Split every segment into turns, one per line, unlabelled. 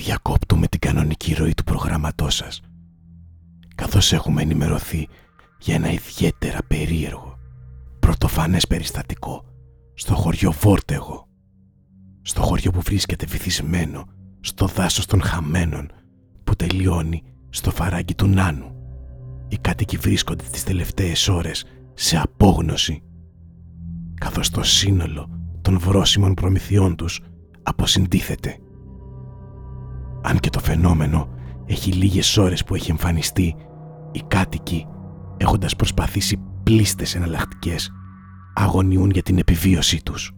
καλησπέρα. Διακόπτουμε την κανονική ροή του προγράμματός σας, καθώς έχουμε ενημερωθεί για ένα ιδιαίτερα περίεργο, πρωτοφανές περιστατικό στο χωριό Βόρτεγο, στο χωριό που βρίσκεται βυθισμένο στο δάσος των χαμένων που τελειώνει στο φαράγγι του Νάνου. Οι κάτοικοι βρίσκονται τις τελευταίες ώρες σε απόγνωση, καθώς το σύνολο των βρόσιμων προμηθειών τους αποσυντίθεται. Αν και το φαινόμενο έχει λίγες ώρες που έχει εμφανιστεί, οι κάτοικοι, έχοντας προσπαθήσει πλήστες εναλλακτικές, αγωνιούν για την επιβίωσή τους.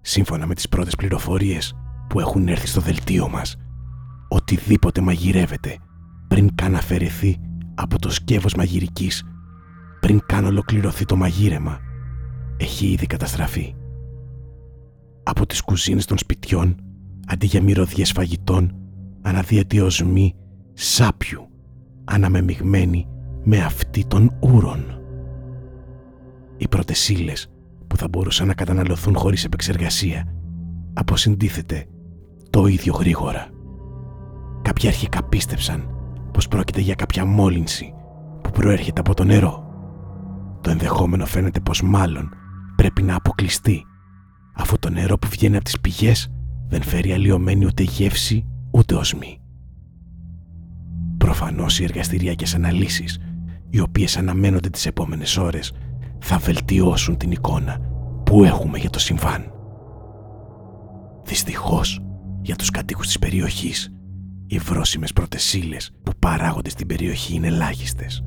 Σύμφωνα με τις πρώτες πληροφορίες που έχουν έρθει στο δελτίο μας, οτιδήποτε μαγειρεύεται πριν καν αφαιρεθεί από το σκεύος μαγειρικής, πριν καν ολοκληρωθεί το μαγείρεμα, έχει ήδη καταστραφεί. Από τις κουζίνες των σπιτιών, αντί για μυρωδιές φαγητών, αναδύεται οσμή σάπιου, αναμεμειγμένη με αυτή των ούρων. Οι πρώτες ύλες που θα μπορούσαν να καταναλωθούν χωρίς επεξεργασία αποσυντίθεται το ίδιο γρήγορα. Κάποιοι αρχικά πίστεψαν πως πρόκειται για κάποια μόλυνση που προέρχεται από το νερό. Το ενδεχόμενο φαίνεται πως μάλλον πρέπει να αποκλειστεί αφού το νερό που βγαίνει από τις πηγές δεν φέρει αλλοιωμένη ούτε γεύση ούτε οσμή. Προφανώς οι εργαστηριακές αναλύσεις οι οποίες αναμένονται τις επόμενες ώρες θα βελτιώσουν την εικόνα που έχουμε για το συμβάν. Δυστυχώς για τους κατοίκους της περιοχής οι βρόσιμες πρωτεσίλες που παράγονται στην περιοχή είναι ελάχιστες.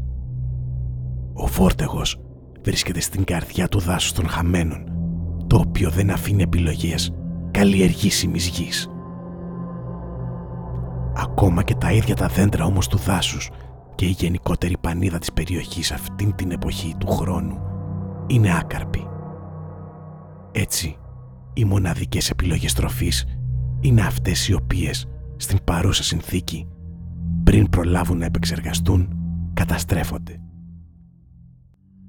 Ο φόρτεγος βρίσκεται στην καρδιά του δάσους των χαμένων, το οποίο δεν αφήνει επιλογές καλλιεργήσιμης γης. Ακόμα και τα ίδια τα δέντρα όμως του δάσους και η γενικότερη πανίδα της περιοχής αυτήν την εποχή του χρόνου είναι άκαρπη. Έτσι, οι μοναδικές επιλογές τροφής είναι αυτές οι οποίες στην παρούσα συνθήκη πριν προλάβουν να επεξεργαστούν καταστρέφονται.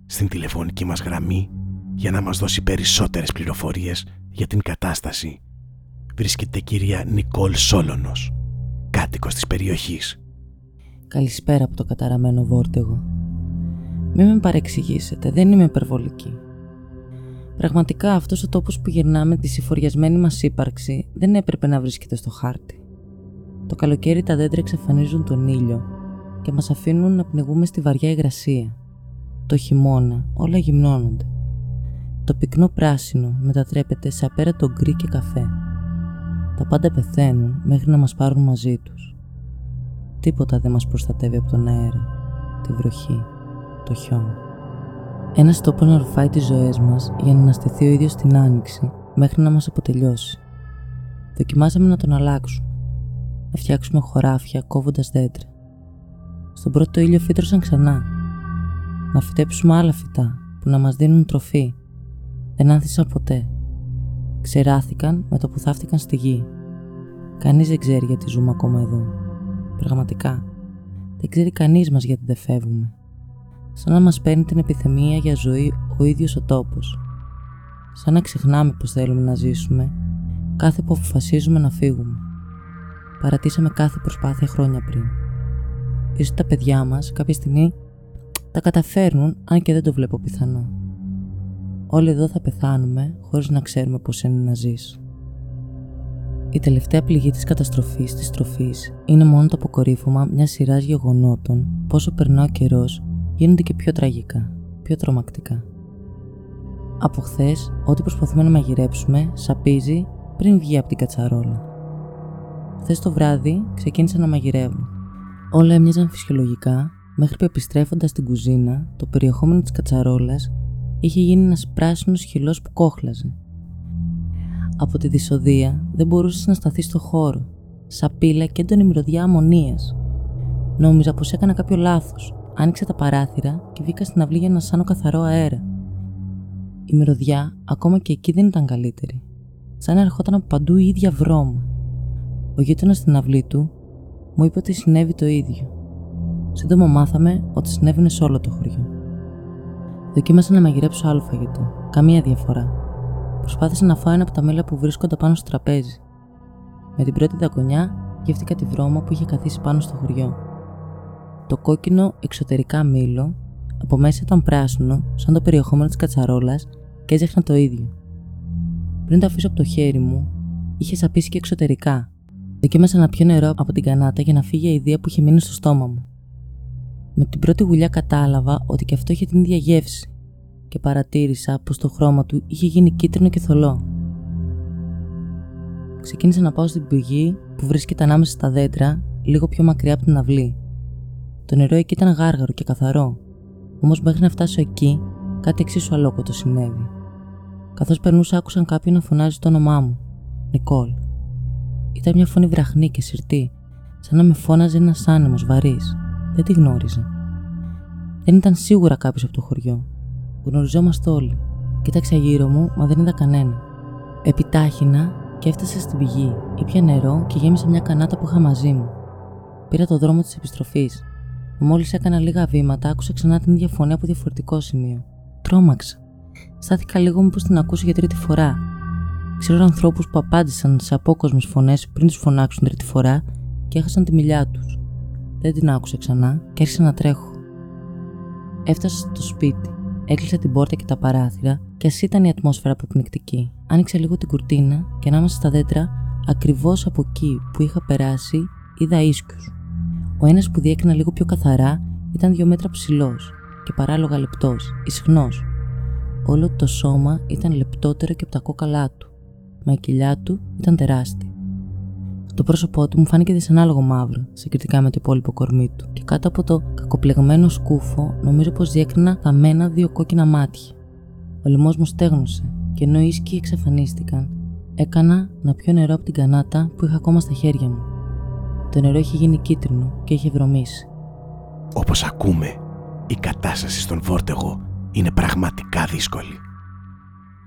Στην τηλεφωνική μας γραμμή για να μας δώσει περισσότερες πληροφορίες για την κατάσταση βρίσκεται η κυρία Νικόλ Σόλωνος, κάτοικος της περιοχής.
Καλησπέρα από το καταραμένο βόρτεγο. Μην με παρεξηγήσετε, δεν είμαι υπερβολική. Πραγματικά αυτός ο τόπος που γυρνάμε τη συφοριασμένη μας ύπαρξη δεν έπρεπε να βρίσκεται στο χάρτη. Το καλοκαίρι τα δέντρα εξαφανίζουν τον ήλιο και μας αφήνουν να πνιγούμε στη βαριά υγρασία. Το χειμώνα όλα γυμνώνονται. Το πυκνό πράσινο μετατρέπεται σε απέρατο γκρι και καφέ. Τα πάντα πεθαίνουν μέχρι να μας πάρουν μαζί τους. Τίποτα δεν μας προστατεύει από τον αέρα, τη βροχή, το χιόνι. Ένας τόπος να ρουφάει τις ζωές μας για να αναστηθεί ο ίδιος στην άνοιξη μέχρι να μας αποτελειώσει. Δοκιμάσαμε να τον αλλάξουμε. Να φτιάξουμε χωράφια κόβοντας δέντρα. Στον πρώτο ήλιο φύτρωσαν ξανά. Να φυτέψουμε άλλα φυτά που να μας δίνουν τροφή. Δεν άνθησαν ποτέ. Ξεράθηκαν με το που θαύτηκαν στη γη. Κανείς δεν ξέρει γιατί ζούμε ακόμα εδώ. Πραγματικά. Δεν ξέρει κανείς μας γιατί δεν φεύγουμε σαν να μας παίρνει την επιθυμία για ζωή ο ίδιος ο τόπος. Σαν να ξεχνάμε πως θέλουμε να ζήσουμε, κάθε που αποφασίζουμε να φύγουμε. Παρατήσαμε κάθε προσπάθεια χρόνια πριν. Ίσως τα παιδιά μας κάποια στιγμή τα καταφέρνουν αν και δεν το βλέπω πιθανό. Όλοι εδώ θα πεθάνουμε χωρίς να ξέρουμε πως είναι να ζεις. Η τελευταία πληγή της καταστροφής της τροφής είναι μόνο το αποκορύφωμα μιας σειράς γεγονότων πόσο περνά ο καιρός γίνονται και πιο τραγικά, πιο τρομακτικά. Από χθες, ό,τι προσπαθούμε να μαγειρέψουμε σαπίζει πριν βγει από την κατσαρόλα. Χθες το βράδυ ξεκίνησα να μαγειρεύω. Όλα έμοιαζαν φυσιολογικά μέχρι που επιστρέφοντας στην κουζίνα, το περιεχόμενο της κατσαρόλας είχε γίνει ένας πράσινος χυλός που κόχλαζε. Από τη δυσοδεία δεν μπορούσες να σταθείς στο χώρο, σαπίλα και έντονη μυρωδιά αμμονίας. Νόμιζα πως έκανα κάποιο λάθος άνοιξε τα παράθυρα και βγήκα στην αυλή για να σάνω καθαρό αέρα. Η μυρωδιά ακόμα και εκεί δεν ήταν καλύτερη. Σαν να ερχόταν από παντού η ίδια βρώμα. Ο γείτονας στην αυλή του μου είπε ότι συνέβη το ίδιο. Σύντομα μάθαμε ότι συνέβαινε σε όλο το χωριό. Δοκίμασα να μαγειρέψω άλλο φαγητό. Καμία διαφορά. προσπάθησε να φάει ένα από τα μέλα που βρίσκονται πάνω στο τραπέζι. Με την πρώτη δακονιά γεύτηκα τη βρώμα που είχε καθίσει πάνω στο χωριό. Το κόκκινο εξωτερικά μήλο από μέσα ήταν πράσινο, σαν το περιεχόμενο της κατσαρόλας και έζεχνα το ίδιο. Πριν το αφήσω από το χέρι μου, είχε σαπίσει και εξωτερικά. Δοκίμασα να πιω νερό από την κανάτα για να φύγει η ιδέα που είχε μείνει στο στόμα μου. Με την πρώτη γουλιά κατάλαβα ότι και αυτό είχε την ίδια γεύση και παρατήρησα πως το χρώμα του είχε γίνει κίτρινο και θολό. Ξεκίνησα να πάω στην πηγή που βρίσκεται ανάμεσα στα δέντρα, λίγο πιο μακριά από την αυλή. Το νερό εκεί ήταν γάργαρο και καθαρό, όμως μέχρι να φτάσω εκεί, κάτι εξίσου αλόκοτο συνέβη. Καθώς περνούσα, άκουσαν κάποιον να φωνάζει το όνομά μου, Νικόλ. Ήταν μια φωνή βραχνή και σιρτή, σαν να με φώναζε ένας άνεμος βαρύς. Δεν τη γνώριζα. Δεν ήταν σίγουρα κάποιος από το χωριό. Γνωριζόμαστε όλοι. Κοίταξα γύρω μου, μα δεν είδα κανένα. Επιτάχυνα και έφτασα στην πηγή. Ήπια νερό και γέμισα μια κανάτα που είχα μαζί μου. Πήρα το δρόμο της επιστροφής. Μόλις έκανα λίγα βήματα, άκουσα ξανά την ίδια φωνή από διαφορετικό σημείο. Τρόμαξα. Στάθηκα λίγο μήπως την ακούσω για τρίτη φορά. Ξέρω ανθρώπους που απάντησαν σε απόκοσμες φωνές πριν τους φωνάξουν τρίτη φορά και έχασαν τη μιλιά τους. Δεν την άκουσα ξανά και άρχισα να τρέχω. Έφτασα στο σπίτι. Έκλεισα την πόρτα και τα παράθυρα και ας ήταν η ατμόσφαιρα αποπνικτική. Άνοιξα λίγο την κουρτίνα και ανάμεσα στα δέντρα, ακριβώς από εκεί που είχα περάσει, είδα ίσκιους. Ο ένας που διέκρινα λίγο πιο καθαρά ήταν δύο μέτρα ψηλός και παράλογα λεπτός, ισχνός. Όλο το σώμα ήταν λεπτότερο και από τα κόκαλά του, μα η κοιλιά του ήταν τεράστια. Το πρόσωπό του μου φάνηκε δυσανάλογο μαύρο, συγκριτικά με το υπόλοιπο κορμί του, και κάτω από το κακοπλεγμένο σκούφο νομίζω πως διέκρινα θαμμένα δύο κόκκινα μάτια. Ο λαιμό μου στέγνωσε, και ενώ οι ίσκοι εξαφανίστηκαν, έκανα να πιω νερό από την κανάτα που είχα ακόμα στα χέρια μου. Το νερό είχε γίνει κίτρινο και είχε βρωμίσει.
Όπως ακούμε, η κατάσταση στον Βόρτεγο είναι πραγματικά δύσκολη.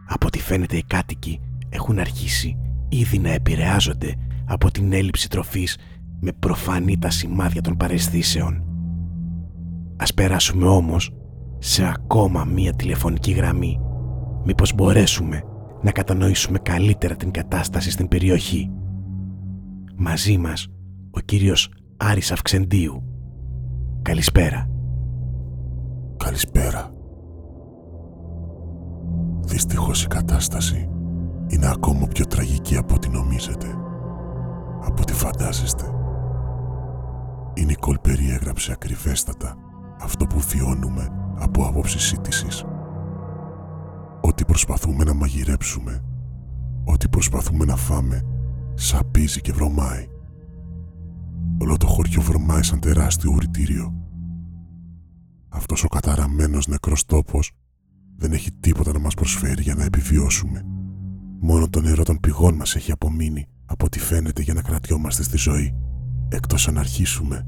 Από ό,τι φαίνεται οι κάτοικοι έχουν αρχίσει ήδη να επηρεάζονται από την έλλειψη τροφής με προφανή τα σημάδια των παρεσθήσεων. Ας περάσουμε όμως σε ακόμα μία τηλεφωνική γραμμή μήπως μπορέσουμε να κατανοήσουμε καλύτερα την κατάσταση στην περιοχή. Μαζί μας ο κύριος Άρης Αυξεντίου. Καλησπέρα.
Καλησπέρα. Δυστυχώς η κατάσταση είναι ακόμα πιο τραγική από ό,τι νομίζετε από ό,τι φαντάζεστε. Η Νικόλ περιέγραψε ακριβέστατα αυτό που βιώνουμε από άποψη σύντησης. Ό,τι προσπαθούμε να μαγειρέψουμε, ό,τι προσπαθούμε να φάμε, σαπίζει και βρωμάει. Όλο το χωριό βρωμάει σαν τεράστιο ουρητήριο. Αυτός ο καταραμένος νεκρός τόπος δεν έχει τίποτα να μας προσφέρει για να επιβιώσουμε. Μόνο το νερό των πηγών μας έχει απομείνει από ό,τι φαίνεται για να κρατιόμαστε στη ζωή, εκτός αν αρχίσουμε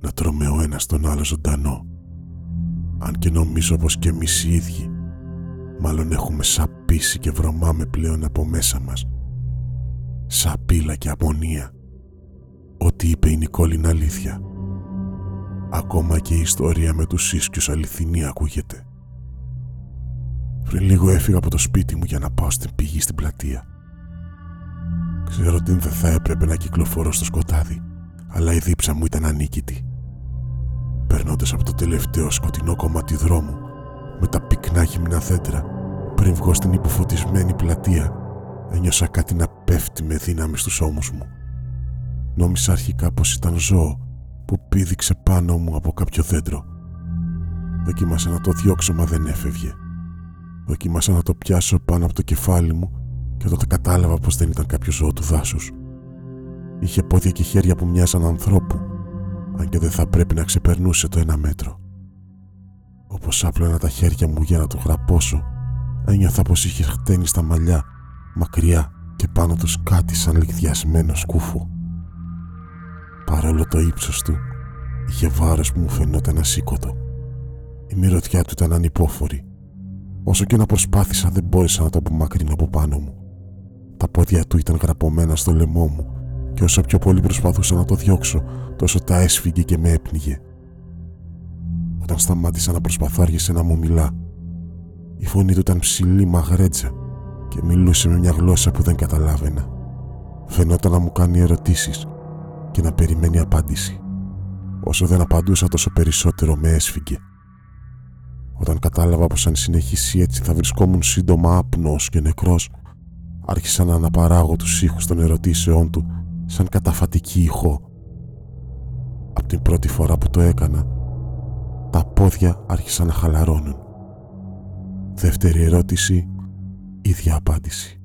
να τρώμε ο ένας τον άλλο ζωντανό. Αν και νομίζω πως και εμείς οι ίδιοι, μάλλον έχουμε σαπίσει και βρωμάμε πλέον από μέσα μας. Σαπίλα και αμμονία. Ό,τι είπε η Νικόλ είναι αλήθεια. Ακόμα και η ιστορία με τους ίσκιους αληθινή ακούγεται. Πριν λίγο έφυγα από το σπίτι μου για να πάω στην πηγή στην πλατεία. Ξέρω ότι δεν θα έπρεπε να κυκλοφορώ στο σκοτάδι, αλλά η δίψα μου ήταν ανίκητη. Περνώντας από το τελευταίο σκοτεινό κομμάτι δρόμου, με τα πυκνά γυμνά δέντρα, πριν βγω στην υποφωτισμένη πλατεία, ένιωσα κάτι να πέφτει με δύναμη στους ώμους μου. Νόμισα αρχικά πως ήταν ζώο που πήδηξε πάνω μου από κάποιο δέντρο. Δοκίμασα να το διώξω μα δεν έφευγε. Δοκίμασα να το πιάσω πάνω από το κεφάλι μου και τότε κατάλαβα πως δεν ήταν κάποιος ζώο του δάσους. Είχε πόδια και χέρια που μοιάζαν ανθρώπου, αν και δεν θα πρέπει να ξεπερνούσε το ένα μέτρο. Όπως άπλωνα τα χέρια μου για να το γραπώσω, ένιωθα πως είχε χτένει στα μαλλιά, μακριά και πάνω τους κάτι σαν λιγδιασμένο σκούφο. Παρόλο το ύψος του, είχε βάρος που μου φαινόταν ασήκωτο. Η μυρωδιά του ήταν ανυπόφορη. Όσο και να προσπάθησα δεν μπόρεσα να το απομακρύνω από πάνω μου. Τα πόδια του ήταν γραπωμένα στο λαιμό μου και όσο πιο πολύ προσπαθούσα να το διώξω, τόσο τα έσφυγε και με έπνιγε. Όταν σταμάτησα να προσπαθώ άρχισε να μου μιλά. Η φωνή του ήταν ψηλή μαγρέτσα και και μιλούσε με μια γλώσσα που δεν καταλάβαινα. Φαινόταν να μου κάνει ερωτήσεις και να περιμένει απάντηση. Όσο δεν απαντούσα τόσο περισσότερο με έσφυγε. Όταν κατάλαβα πως αν συνεχίσει έτσι θα βρισκόμουν σύντομα άπνος και νεκρός, άρχισα να αναπαράγω τους ήχους των ερωτήσεών του σαν καταφατική ηχό. Από την πρώτη φορά που το έκανα, τα πόδια άρχισαν να χαλαρώνουν. Δεύτερη ερώτηση, ίδια απάντηση.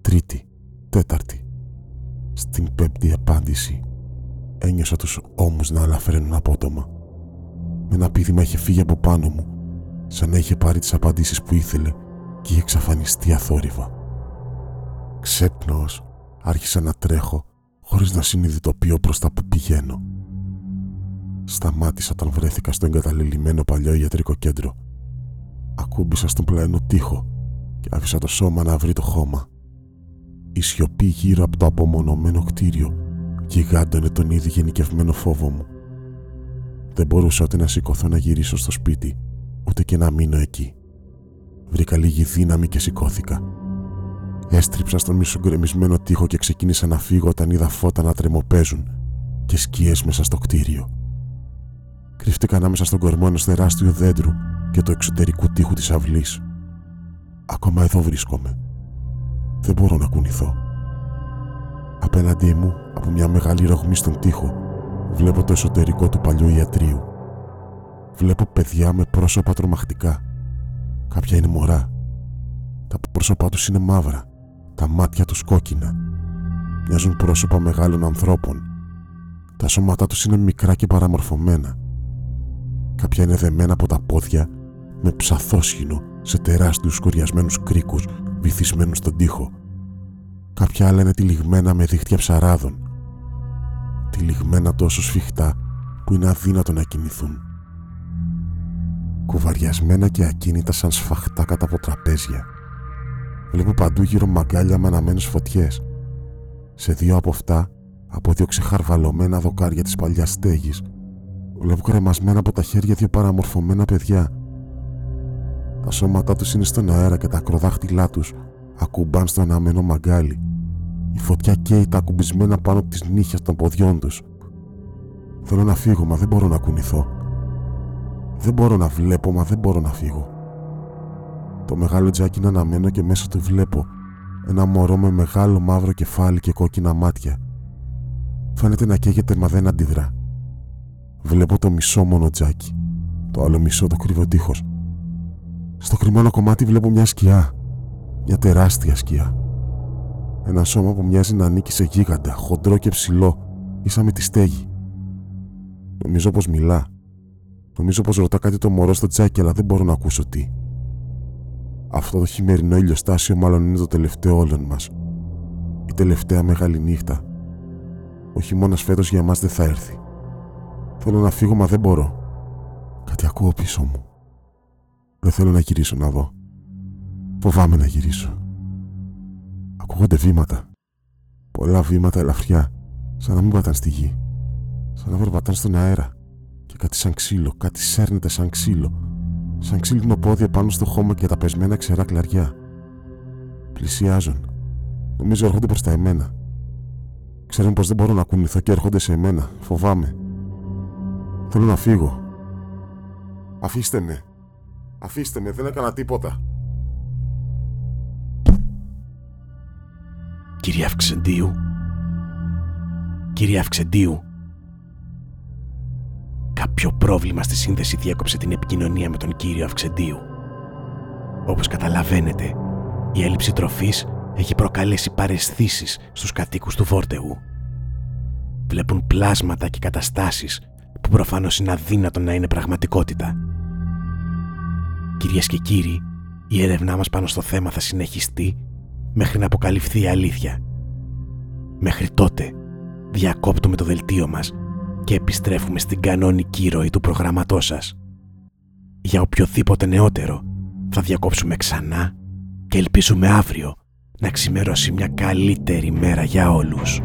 Τρίτη, τέταρτη. Στην πέμπτη απάντηση, ένιωσα τους ώμους να αλαφραίνουν απότομα. Με ένα πίδημα είχε φύγει από πάνω μου, σαν να είχε πάρει τις απαντήσεις που ήθελε και είχε εξαφανιστεί αθόρυβα. Ξέπνος, άρχισα να τρέχω χωρίς να συνειδητοποιώ προς τα που πηγαίνω. Σταμάτησα όταν βρέθηκα στο εγκαταλελειμμένο παλιό ιατρικό κέντρο. Ακούμπησα στον πλανό τοίχο και άφησα το σώμα να βρει το χώμα. Η σιωπή γύρω από το απομονωμένο κτίριο γιγάντωνε τον ήδη γενικευμένο φόβο μου. Δεν μπορούσα ούτε να σηκωθώ να γυρίσω στο σπίτι, ούτε και να μείνω εκεί. Βρήκα λίγη δύναμη και σηκώθηκα. Έστριψα στον μισογκρεμισμένο τοίχο και ξεκίνησα να φύγω όταν είδα φώτα να τρεμοπαίζουν και σκιές μέσα στο κτίριο. Κρύφτηκα ανάμεσα στον κορμό ενός τεράστιου δέντρου και το εξωτερικού τείχου της αυλής. Ακόμα εδώ βρίσκομαι. Δεν μπορώ να κουνηθώ. Απέναντί μου, από μια μεγάλη ρογμή στον τοίχο, βλέπω το εσωτερικό του παλιού ιατρίου. Βλέπω παιδιά με πρόσωπα τρομακτικά. Κάποια είναι μωρά. Τα πρόσωπά τους είναι μαύρα, τα μάτια τους κόκκινα. Μοιάζουν πρόσωπα μεγάλων ανθρώπων. Τα σώματά τους είναι μικρά και παραμορφωμένα. Κάποια είναι δεμένα από τα πόδια με ψαθόσχηνο σε τεράστιους σκοριασμένους κρίκους βυθισμένους στον τοίχο Κάποια άλλα είναι τυλιγμένα με δίχτυα ψαράδων. Τυλιγμένα τόσο σφιχτά που είναι αδύνατο να κινηθούν. Κουβαριασμένα και ακίνητα σαν σφαχτά κατά από τραπέζια. Βλέπω παντού γύρω μαγκάλια με αναμένες φωτιές. Σε δύο από αυτά, από δύο ξεχαρβαλωμένα δοκάρια της παλιάς στέγης, βλέπω κρεμασμένα από τα χέρια δύο παραμορφωμένα παιδιά. Τα σώματά τους είναι στον αέρα και τα ακροδάχτυλά τους ακουμπάν στο αναμένο μαγκάλι. Η φωτιά καίει τα ακουμπισμένα πάνω από τις νύχια των ποδιών τους. Θέλω να φύγω, μα δεν μπορώ να κουνηθώ. Δεν μπορώ να βλέπω, μα δεν μπορώ να φύγω. Το μεγάλο τζάκι είναι αναμένο και μέσα του βλέπω ένα μωρό με μεγάλο μαύρο κεφάλι και κόκκινα μάτια. Φαίνεται να καίγεται, μα δεν αντιδρά. Βλέπω το μισό μόνο τζάκι. Το άλλο μισό το κρύβω τείχος. Στο κρυμμένο κομμάτι βλέπω μια σκιά. Μια τεράστια σκιά. Ένα σώμα που μοιάζει να ανήκει σε γίγαντα, χοντρό και ψηλό, ίσα με τη στέγη. Νομίζω πως μιλά. Νομίζω πως ρωτά κάτι το μωρό στο τσάκι, αλλά δεν μπορώ να ακούσω τι. Αυτό το χειμερινό ηλιοστάσιο μάλλον είναι το τελευταίο όλων μας. Η τελευταία μεγάλη νύχτα. Ο χειμώνας φέτος για μας δεν θα έρθει. Θέλω να φύγω, μα δεν μπορώ. Κάτι ακούω πίσω μου. Δεν θέλω να γυρίσω να δω. Φοβάμαι να γυρίσω. Ακούγονται βήματα. Πολλά βήματα ελαφριά, σαν να μην πατάνε στη γη. Σαν να περπατάνε στον αέρα. Και κάτι σαν ξύλο, κάτι σέρνεται σαν ξύλο. Σαν ξύλινο πόδια πάνω στο χώμα και τα πεσμένα ξερά κλαριά. Πλησιάζουν. Νομίζω έρχονται προς τα εμένα. Ξέρουν πως δεν μπορώ να κουνηθώ και έρχονται σε εμένα. Φοβάμαι. Θέλω να φύγω. Αφήστε με. Αφήστε με, δεν έκανα τίποτα.
Κυρία Αυξεντίου. Κυρία Αυξεντίου. Κάποιο πρόβλημα στη σύνδεση διέκοψε την επικοινωνία με τον κύριο Αυξεντίου. Όπως καταλαβαίνετε, η έλλειψη τροφής έχει προκαλέσει παρεσθήσεις στους κατοίκους του Βόρτεου. Βλέπουν πλάσματα και καταστάσεις που προφανώς είναι αδύνατο να είναι πραγματικότητα. Κυρίες και κύριοι, η έρευνά μας πάνω στο θέμα θα συνεχιστεί μέχρι να αποκαλυφθεί η αλήθεια. Μέχρι τότε διακόπτουμε το δελτίο μας και επιστρέφουμε στην κανονική ροή του προγραμματός σας. Για οποιοδήποτε νεότερο θα διακόψουμε ξανά και ελπίζουμε αύριο να ξημερώσει μια καλύτερη μέρα για όλους.